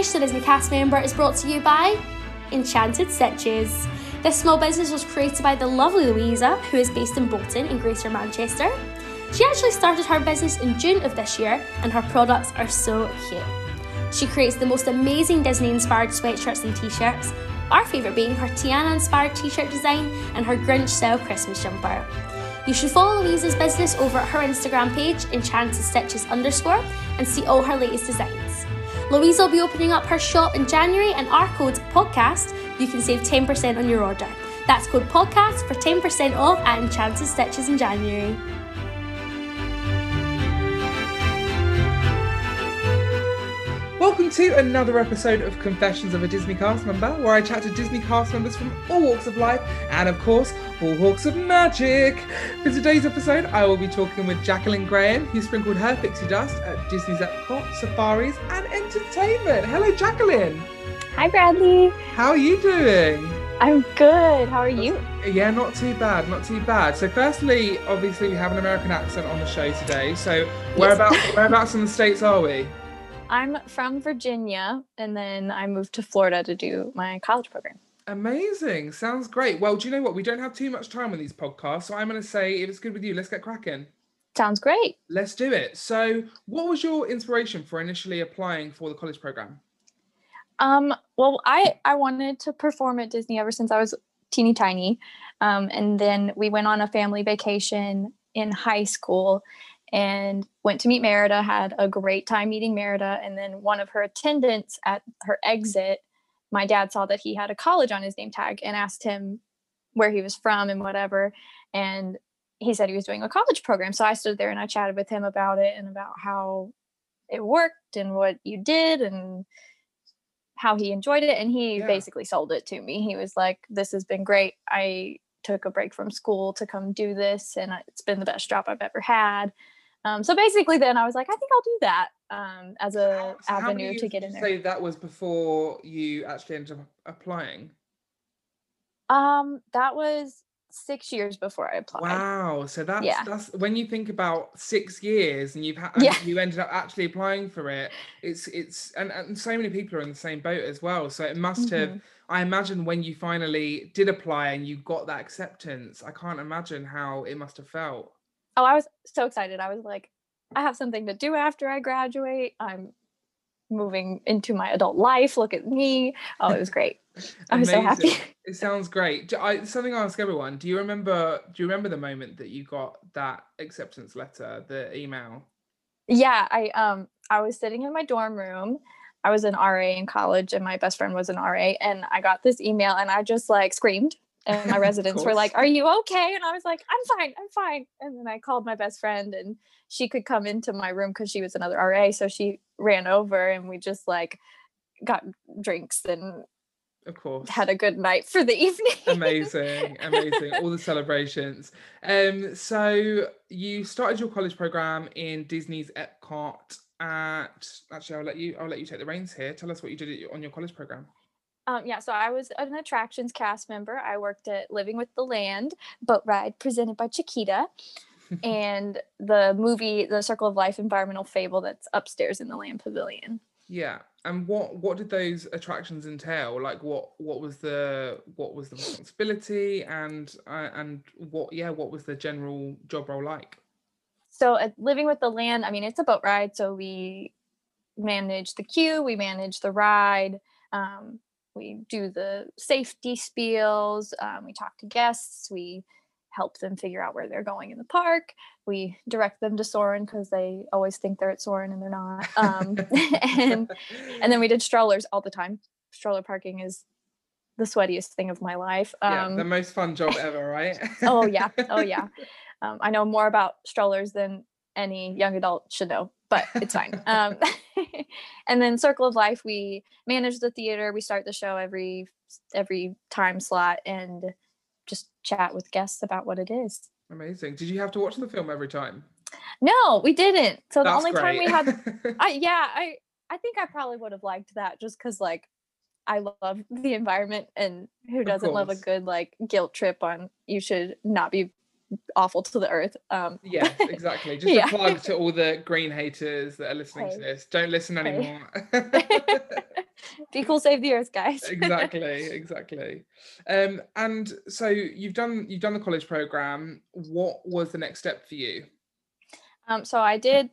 Fresh, the Disney cast member, is brought to you by Enchanted Stitches. This small business was created by the lovely Louisa, who is based in Bolton in Greater Manchester. She actually started her business in June of this year, and her products are so cute. She creates the most amazing Disney inspired sweatshirts and t shirts, our favourite being her Tiana inspired t shirt design and her Grinch style Christmas jumper. You should follow Louisa's business over at her Instagram page, enchanted stitches underscore, and see all her latest designs. Louisa will be opening up her shop in January, and our code podcast, you can save 10% on your order. That's code podcast for 10% off at Enchanted Stitches in January. Welcome to another episode of Confessions of a Disney cast member, where I chat to Disney cast members from all walks of life and, of course, all walks of magic. For today's episode, I will be talking with Jacqueline Graham, who sprinkled her pixie dust at Disney's Epcot, Safaris, and Entertainment. Hello, Jacqueline. Hi, Bradley. How are you doing? I'm good. How are you? Yeah, not too bad, not too bad. So, firstly, obviously, we have an American accent on the show today. So, whereabouts, whereabouts in the states are we? I'm from Virginia, and then I moved to Florida to do my college program. Amazing. Sounds great. Well, do you know what? We don't have too much time on these podcasts. So I'm going to say, if it's good with you, let's get cracking. Sounds great. Let's do it. So, what was your inspiration for initially applying for the college program? Um, well, I, I wanted to perform at Disney ever since I was teeny tiny. Um, and then we went on a family vacation in high school and went to meet Merida, had a great time meeting Merida. And then one of her attendants at her exit, my dad saw that he had a college on his name tag and asked him where he was from and whatever. And he said he was doing a college program. So I stood there and I chatted with him about it and about how it worked and what you did and how he enjoyed it. And he yeah. basically sold it to me. He was like, This has been great. I took a break from school to come do this and it's been the best job I've ever had. Um, so basically, then I was like, I think I'll do that um, as a so avenue to get in there. Say that was before you actually ended up applying. Um, that was six years before I applied. Wow! So that's yeah. that's when you think about six years and you've had yeah. you ended up actually applying for it. It's it's and, and so many people are in the same boat as well. So it must mm-hmm. have. I imagine when you finally did apply and you got that acceptance, I can't imagine how it must have felt oh, I was so excited. I was like, I have something to do after I graduate. I'm moving into my adult life. Look at me. Oh, it was great. I was so happy. it sounds great. I, something I ask everyone. Do you remember? Do you remember the moment that you got that acceptance letter, the email? Yeah, I um I was sitting in my dorm room. I was an RA in college, and my best friend was an RA, and I got this email, and I just like screamed and my residents were like, "Are you okay?" And I was like, "I'm fine, I'm fine." And then I called my best friend, and she could come into my room because she was another RA, so she ran over, and we just like got drinks and of course. had a good night for the evening. Amazing amazing all the celebrations. Um so you started your college program in disney's epcot at actually i'll let you i'll let you take the reins here. Tell us what you did on your college program um, yeah, so I was an attractions cast member. I worked at Living with the Land boat ride presented by Chiquita, and the movie The Circle of Life environmental fable that's upstairs in the Land Pavilion. Yeah, and what what did those attractions entail? Like what what was the what was the responsibility and uh, and what yeah what was the general job role like? So at Living with the Land, I mean it's a boat ride, so we manage the queue, we manage the ride. Um, we do the safety spiels um, we talk to guests we help them figure out where they're going in the park we direct them to Soarin' because they always think they're at Soarin' and they're not um, and and then we did strollers all the time. Stroller parking is the sweatiest thing of my life um, yeah, the most fun job ever right? Oh yeah. Oh yeah. Um, i know more about strollers than any young adult should know but it's fine. And then Circle of Life, we manage the theater. We start the show every every time slot and just chat with guests about what it is. Amazing. Did you have to watch the film every time? No, we didn't. So That's the only great. time we had, I yeah, I I think I probably would have liked that just because like I love the environment and who doesn't love a good like guilt trip on you should not be awful to the earth. Um, yes, exactly. Just yeah. a plug to all the green haters that are listening hey. to this. Don't listen anymore. be cool, save the earth, guys. exactly, exactly. Um, and so you've done you've done the college program. What was the next step for you? Um, so I did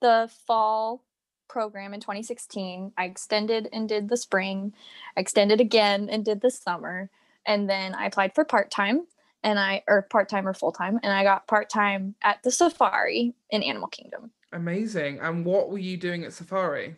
the fall program in 2016. I extended and did the spring. I extended again and did the summer. And then I applied for part time and I or part time or full time, and I got part time at the safari in Animal Kingdom. Amazing. And what were you doing at Safari?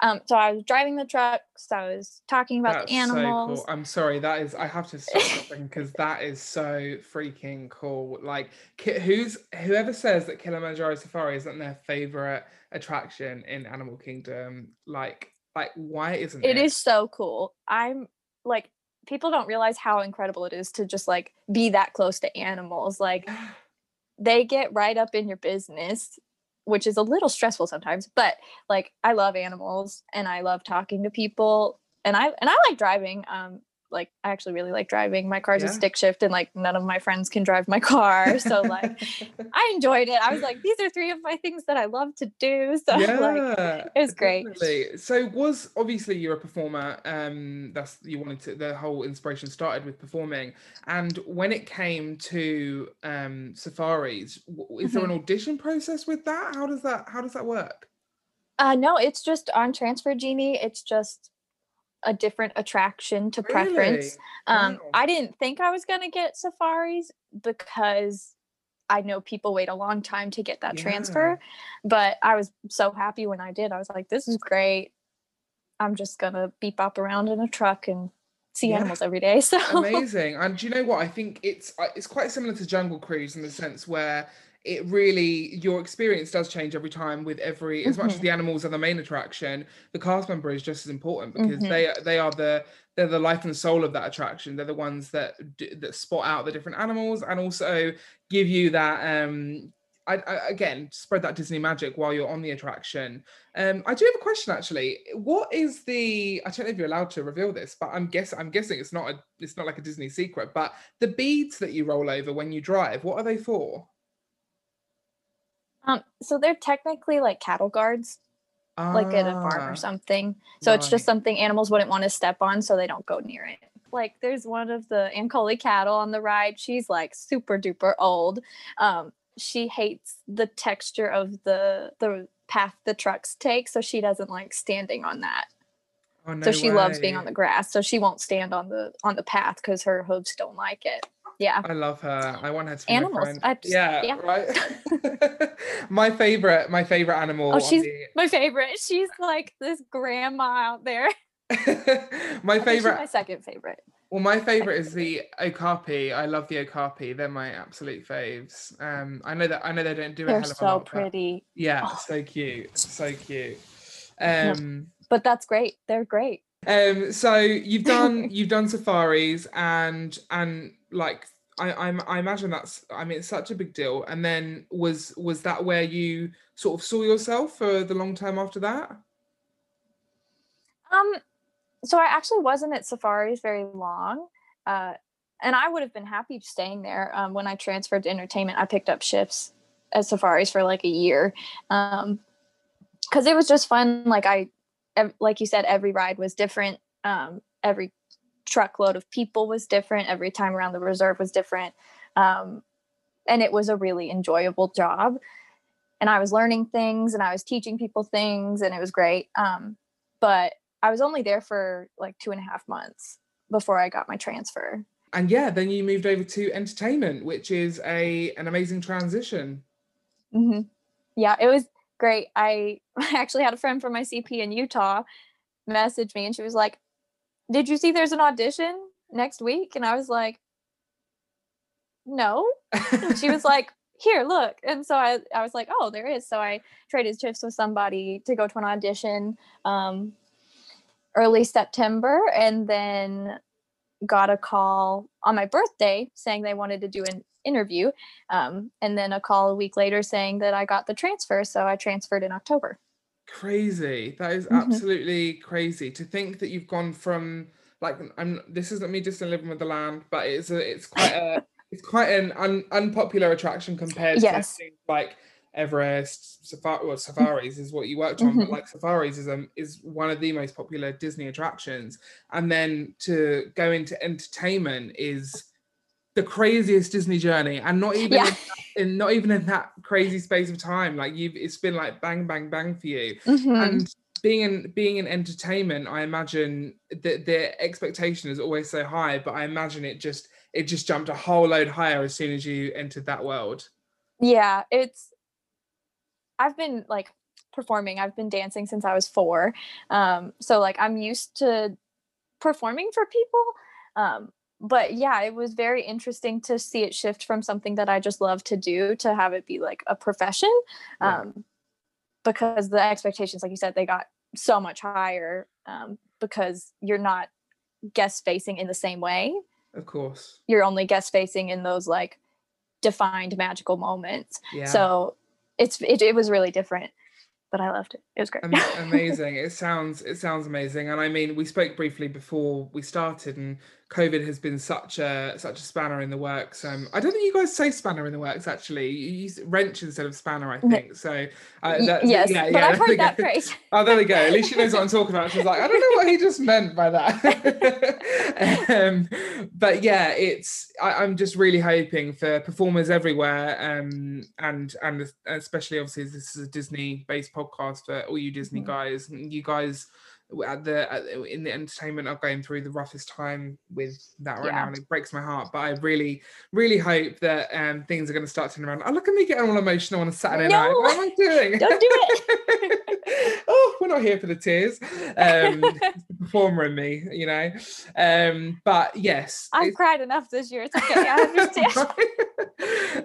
Um, so I was driving the trucks. I was talking about That's the animals. so cool. I'm sorry, that is I have to stop because that is so freaking cool. Like, who's whoever says that Kilimanjaro Safari isn't their favorite attraction in Animal Kingdom, like, like why isn't it? It is so cool. I'm like, people don't realize how incredible it is to just like be that close to animals. Like, they get right up in your business which is a little stressful sometimes but like i love animals and i love talking to people and i and i like driving um like I actually really like driving. My car's Yeah. a stick shift and like none of my friends can drive my car. So like I enjoyed it. I was like, these are three of my things that I love to do. So like yeah, it was great. definitely. So was obviously you're a performer. Um, that's you wanted to. The whole inspiration started with performing, and when it came to um safaris, is there Mm-hmm. an audition process with that? How does that How does that work? uh no, it's just on transfer genie. It's just a different attraction to preference. Um, Wow. I didn't think I was gonna get safaris because I know people wait a long time to get that Yeah. transfer. But I was so happy when I did. I was like, this is great. I'm just gonna beep bop around in a truck and see Yeah. animals every day. So amazing and do you know what i think it's uh, it's quite similar to jungle cruise in the sense where it really your experience does change every time with every as much as Mhm. the animals are the main attraction the cast member is just as important because Mhm. they they are the they're the life and soul of that attraction they're the ones that that spot out the different animals and also give you that um I, I, again, spread that Disney magic while you're on the attraction. Um, I do have a question actually. What is the? I don't know if you're allowed to reveal this, but I'm guess I'm guessing it's not a it's not like a Disney secret. But the beads that you roll over when you drive, what are they for? Um so they're technically like cattle guards, like at a farm Ah, or something. So it's just something animals wouldn't want to step on so they don't go near it. Like there's one of the Ankole cattle on the ride. She's like super duper old. Um, she hates the texture of the the path the trucks take, so she doesn't like standing on that. Oh, no so she loves being on the grass. So she won't stand on the on the path because her hooves don't like it. Yeah. I love her. I want her to be Animals. my friend. I just- yeah, yeah. right. my favorite, my favorite animal. Oh, she's the- my favorite. She's like this grandma out there. my I think she's favorite. my second favorite. Well, my favorite is the okapi. I love the okapi. They're my absolute faves. Um, I know that I know they don't do a They're hell of a so lot. but pretty. Yeah, Oh. so cute, so cute. Um, But that's great. They're great. Um, so you've done you've done safaris and and like I I'm, I imagine that's I mean it's such a big deal. And then was was that where you sort of saw yourself for the long term after that? Um, so I actually wasn't at safaris very long, uh, and I would have been happy staying there. Um, when I transferred to entertainment, I picked up shifts at safaris for like a year, um, because it was just fun. Like I, ev- like you said, every ride was different. Um, every truckload of people was different. Every time around the reserve was different, um, and it was a really enjoyable job. And I was learning things, and I was teaching people things, and it was great. Um, but I was only there for like two and a half months before I got my transfer. And yeah, then you moved over to entertainment, which is a an amazing transition. hmm Yeah, it was great. I actually had a friend from my CP in Utah message me and she was like, Did you see there's an audition next week? And I was like, No. She was like, Here, look. And so I, I was like, Oh, there is. So I traded shifts with somebody to go to an audition um, early September and then got a call on my birthday saying they wanted to do an interview um, and then a call a week later saying that I got the transfer. So I transferred in October. crazy that is Mhm. absolutely crazy to think that you've gone from like i'm this isn't me just living with the land but it's a it's quite a it's quite an un, unpopular attraction compared Yes. to things like Everest, safari, well, safaris is what you worked on, but Mhm. like safaris is um is one of the most popular Disney attractions. And then to go into entertainment is the craziest Disney journey, and not even Yeah. in, in not even in that crazy space of time. Like you've, it's been like bang, bang, bang for you. Mhm. And being in being in entertainment, I imagine that the expectation is always so high, but I imagine it just it just jumped a whole load higher as soon as you entered that world. yeah it's i've been like performing i've been dancing since i was four um so like i'm used to performing for people um but yeah it was very interesting to see it shift from something that i just love to do to have it be like a profession Yeah. um because the expectations like you said they got so much higher um because you're not guest facing in the same way Of course. you're only guest facing in those like defined magical moments Yeah. so it's it, it was really different but i loved it it was great Am- amazing. It sounds it sounds amazing. And I mean, we spoke briefly before we started, and COVID has been such a such a spanner in the works. Um, I don't think you guys say spanner in the works. Actually, you use wrench instead of spanner. I think so. Uh, that- yes yeah, but yeah, i've heard that go. phrase Oh, there we go. At least she knows what I'm talking about. She's like, I don't know what he just meant by that. um, but yeah, it's. I, I'm just really hoping for performers everywhere, um, and and especially obviously this is a Disney-based podcast for all you Disney Mhm. guys. You guys at the at, in the entertainment are going through the roughest time with that right now and it breaks my heart but i really really hope that um things are going to start turning around. Oh look at me getting all emotional on a saturday night. What am i doing? Don't do it. oh we're not here for the tears um performer in me you know? Um but yes i've cried enough this year it's okay i understand.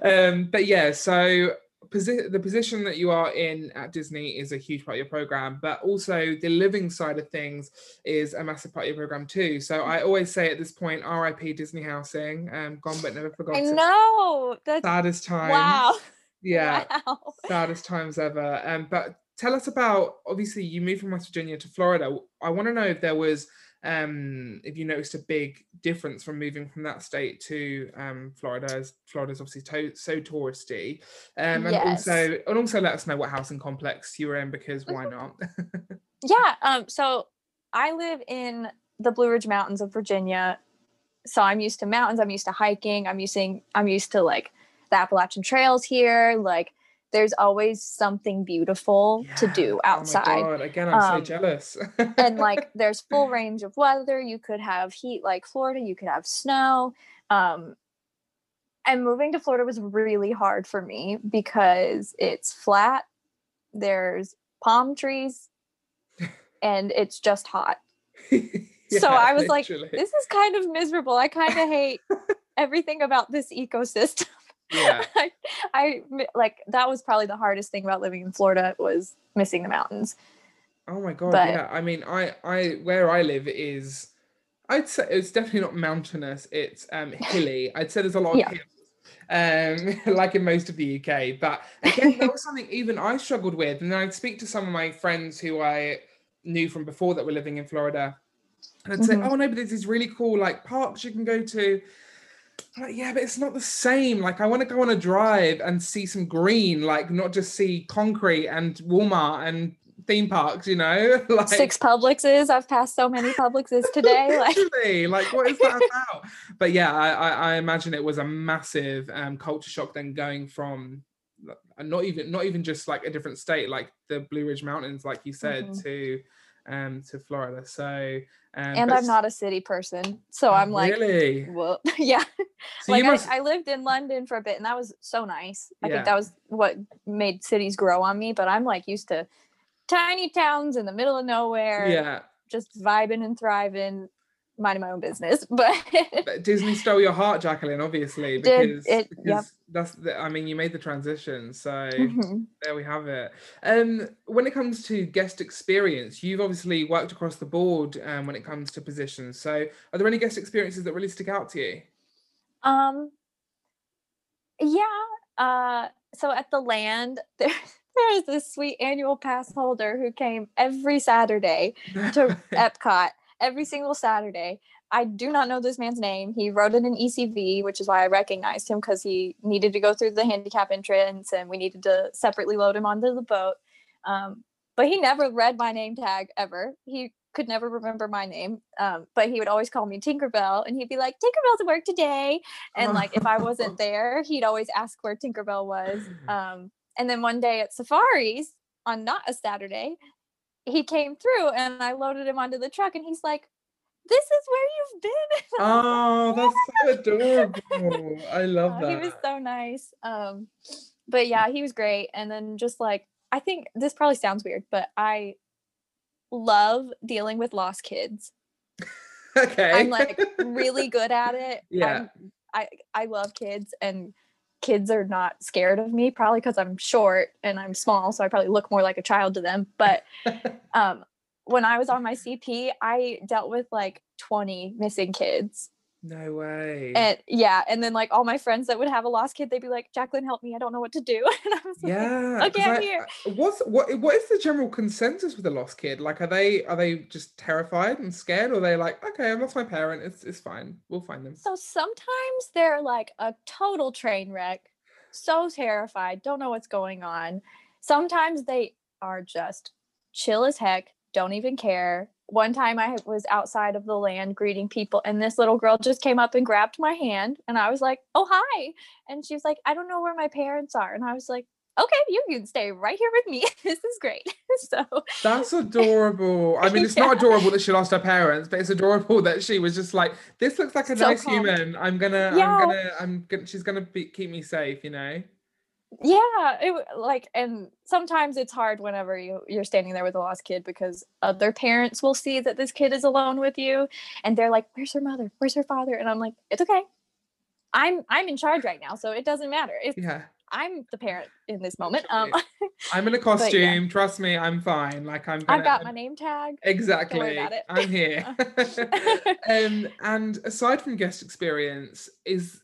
Um, but yeah, so posi- the position that you are in at Disney is a huge part of your program, but also the living side of things is a massive part of your program too. So I always say at this point, RIP Disney housing, um, gone but never forgotten. i know that's Saddest time. wow Yeah, wow saddest times ever. Um, but tell us about obviously you moved from West Virginia to Florida. I want to know if there was um if you noticed a big difference from moving from that state to um Florida as Florida's obviously to- so touristy. Um and Yes. also and also let us know what housing complex you were in because why not? Yeah. Um, so I live in the Blue Ridge Mountains of Virginia. So I'm used to mountains, I'm used to hiking, I'm using I'm used to like the Appalachian trails here. Like there's always something beautiful to Yeah. do Oh my outside. God, Again, I'm Um, so jealous. and like there's full range of weather. You could have heat like Florida, you could have snow. Um and moving to Florida was really hard for me because it's flat. There's palm trees and it's just hot. So I was like, this is kind of miserable. I kind of hate everything about this ecosystem. Yeah. I, I like that was probably the hardest thing about living in Florida was missing the mountains. Oh my god, But- yeah. I mean, I, I, where I live is, I'd say it's definitely not mountainous. It's um hilly. I'd say there's a lot of Yeah. hills, um, like in most of the UK. But again, that was something even I struggled with. And then I'd speak to some of my friends who I knew from before that were living in Florida, and I'd say, Mhm. "Oh no, but there's these really cool like parks you can go to." Like, yeah, but it's not the same. Like, I want to go on a drive and see some green, like not just see concrete and Walmart and theme parks, you know? like Six Publixes. I've passed so many Publixes today. Like like what is that about? But yeah, I, I, I imagine it was a massive um, culture shock then going from not even not even just like a different state, like the Blue Ridge Mountains, like you said, Mhm. to um to Florida. So um, and I'm not a city person. So I'm like, really. well, yeah. So like must, I, I lived in London for a bit and that was so nice. I Yeah. think that was what made cities grow on me. But I'm like used to tiny towns in the middle of nowhere, yeah. just vibing and thriving, minding my own business. But But Disney stole your heart, Jacqueline, obviously, Did because, it- because yep. that's the, I mean, you made the transition, so Mhm. there we have it. Um, when it comes to guest experience, you've obviously worked across the board um, when it comes to positions. So, are there any guest experiences that really stick out to you? um, yeah. Uh, so at the land, there there is this sweet annual pass holder who came every Saturday to Epcot every single Saturday. I do not know this man's name. He wrote in an ECV, which is why I recognized him because he needed to go through the handicap entrance and we needed to separately load him onto the boat. Um, but he never read my name tag ever. He could never remember my name. Um, but he would always call me Tinkerbell and he'd be like, Tinkerbell's at work today. And like if I wasn't there, he'd always ask where Tinkerbell was. Um, and then one day at safaris on not a Saturday, he came through and I loaded him onto the truck and he's like, this is where you've been. Oh, that's so adorable. I love that. He was so nice. Um, but yeah, he was great. And then just like I think this probably sounds weird, but I love dealing with lost kids. okay. I'm like really good at it. Yeah. I'm, I I love kids and kids are not scared of me probably because I'm short and I'm small so I probably look more like a child to them but um when I was on my CP, I dealt with like 20 missing kids. No way. And yeah, and then like all my friends that would have a lost kid, they'd be like, "Jacqueline, help me! I don't know what to do." And I was like, yeah. "Okay, I'm I, here." Uh, what's what? What is the general consensus with a lost kid? Like, are they are they just terrified and scared, or are they like, okay, I lost my parent. It's it's fine. We'll find them. So sometimes they're like a total train wreck, so terrified, don't know what's going on. Sometimes they are just chill as heck, don't even care. One time I was outside of the land greeting people, and this little girl just came up and grabbed my hand, and I was like, "Oh hi!" And she was like, "I don't know where my parents are," and I was like, "Okay, you can stay right here with me. this is great." so That's adorable. I mean, it's not adorable that she lost her parents, but it's adorable that she was just like, "This looks like a So nice calm. human. I'm gonna, Yeah. I'm gonna, I'm gonna. She's gonna be, keep me safe." You know. Yeah it like and sometimes it's hard whenever you you're standing there with a lost kid because other parents will see that this kid is alone with you and they're like where's her mother where's her father and i'm like it's okay i'm i'm in charge right now so it doesn't matter if Yeah. i'm the parent in this moment um I'm in a costume. Trust me, I'm fine. Like I'm. Gonna, i've got my name tag Exactly. I'm here. um, and aside from guest experience, is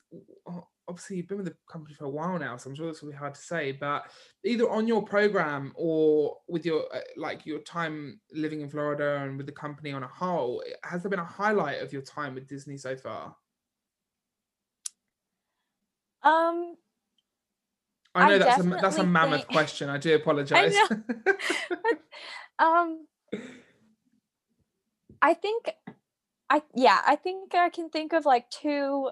obviously you've been with the company for a while now, so I'm sure this will be hard to say. But either on your program or with your uh, like your time living in Florida and with the company on a whole, has there been a highlight of your time with Disney so far? um I know I that's a that's a mammoth think- question. I do apologize. um i think i yeah i think i can think of like two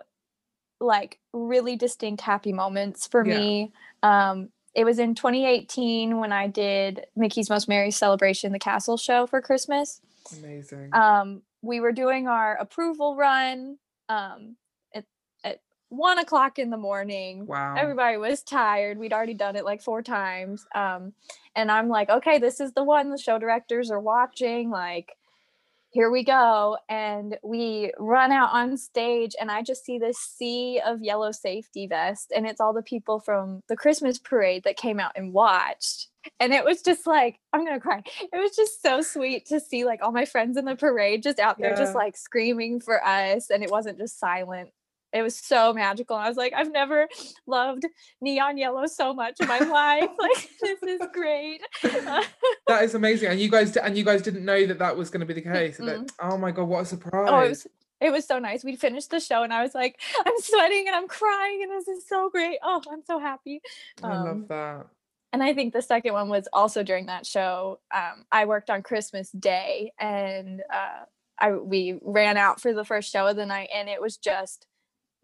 like really distinct happy moments for Yeah. me um it was in 2018 when i did mickey's most merry celebration the castle show for christmas Amazing. um we were doing our approval run um at, at one o'clock in the morning wow. everybody was tired we'd already done it like four times um and i'm like okay this is the one the show directors are watching like here we go and we run out on stage and i just see this sea of yellow safety vests and it's all the people from the christmas parade that came out and watched. And it was just like i'm gonna cry. It was just so sweet to see like all my friends in the parade just out there just like screaming for us and it wasn't just silent it was so magical. I was like, I've never loved neon yellow so much in my life. Like, this is great. That is amazing, and you guys and you guys didn't know that that was going to be the case. That, oh my god, what a surprise! oh, it was it was so nice. We finished the show, and I was like, I'm sweating and I'm crying, and this is so great. Oh, I'm so happy. I um, love that. And I think the second one was also during that show. Um, I worked on Christmas Day, and uh, I we ran out for the first show of the night, and it was just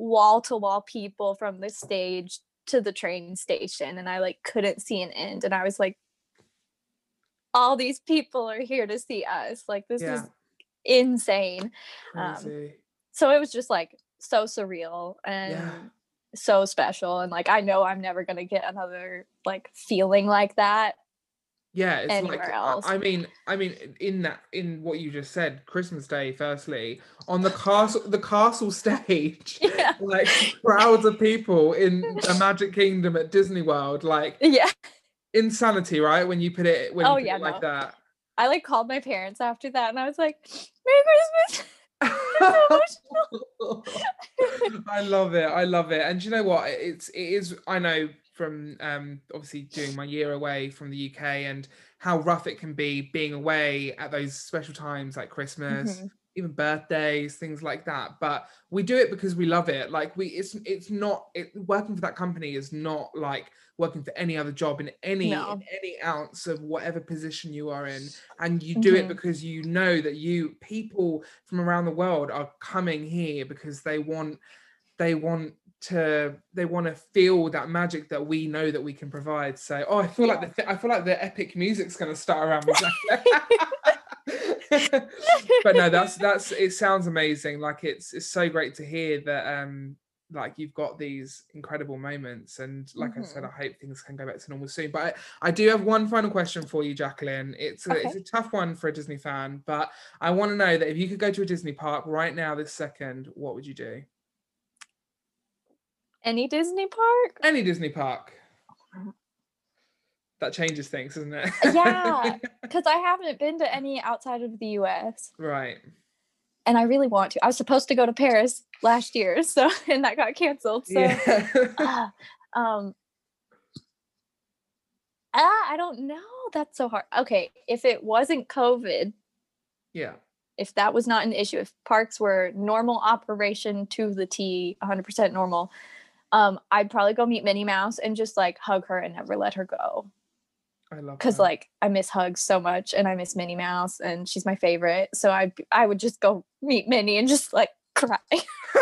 wall to wall people from the stage to the train station, and I like couldn't see an end, and I was like, all these people are here to see us. Like this Yeah. is insane. um, So it was just like so surreal and so special, and like I know I'm never gonna get another like feeling like that yeah, it's like anywhere I- else. I mean, I mean, in that, in what you just said, Christmas Day. Firstly, on the castle, the castle stage, yeah. Like crowds of people in a Magic Kingdom at Disney World, like Yeah. insanity, right? When you put it, when Oh, yeah, it like no. that. I like called my parents after that and I was like, Merry Christmas. I love it. I love it. And you know what? It's it is. I know from um obviously doing my year away from the UK and how rough it can be being away at those special times like Christmas, Mhm. Even birthdays, things like that. But we do it because we love it. Like we, it's it's not it, working for that company is not like working for any other job in any No. in any ounce of whatever position you are in, and you do it Mhm. because you know that you people from around the world are coming here because they want they want to they want to feel that magic that we know that we can provide so oh i feel like the th- i feel like the epic music's going to start around me but no that's that's it sounds amazing. Like it's it's so great to hear that um like you've got these incredible moments. And like i said i Mm-hmm. hope things can go back to normal soon. But i, I do have one final question for you jacqueline. It's a, it's a tough one for a disney fan but i want to know that if you could go to a disney park right now this second what would you do? Any Disney park? any disney park that changes things doesn't it Yeah, because I haven't been to any outside of the US right and I really want to. I was supposed to go to Paris last year, so and that got canceled. So yeah ah, um ah, I don't know. That's so hard. Okay, if it wasn't COVID, yeah if that was not an issue, if parks were normal operation to the T, 100% normal, um, I'd probably go meet Minnie Mouse and just like hug her and never let her go. I love Because like I miss hugs so much and I miss Minnie Mouse and she's my favorite. So I I would just go meet Minnie and just like cry.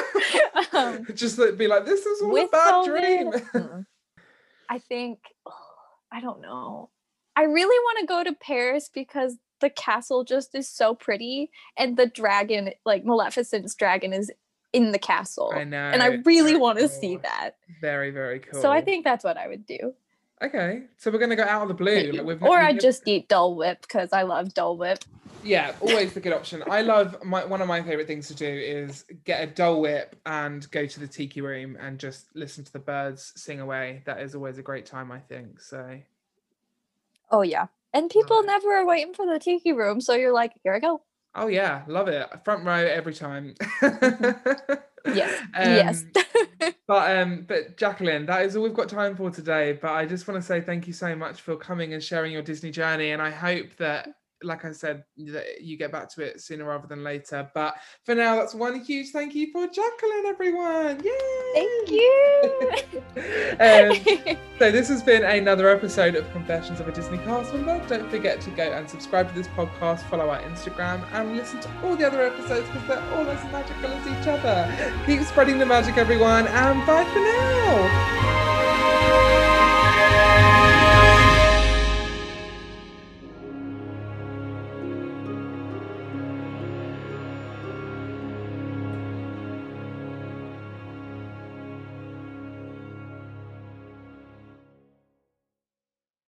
um, just be like this is all a bad COVID, dream I think I don't know. I really want to go to Paris because the castle just is so pretty and the dragon like Maleficent's dragon is in the castle. i know and I really want to see that. very very cool So I think that's what I would do. Okay so we're gonna go out of the blue like, we've- or I'd just eat Dole Whip because I love Dole Whip. yeah always the good option i love my one of my favorite things to do is get a dole whip and go to the tiki room and just listen to the birds sing away that is always a great time i think so Oh yeah. And people Nice. never are waiting for the tiki room, so you're like, here I go. oh yeah love it front row every time Yes. Um, yes. But um, but Jacqueline, that is all we've got time for today. But I just want to say thank you so much for coming and sharing your Disney journey. And I hope that, like I said, that you get back to it sooner rather than later. But for now, that's one huge thank you for Jacqueline, everyone. Yay! Thank you. um, so this has been another episode of Confessions of a Disney cast member. Don't forget to go and subscribe to this podcast, follow our Instagram, and listen to all the other episodes because they're all as magical as each other. Keep spreading the magic, everyone, and bye for now.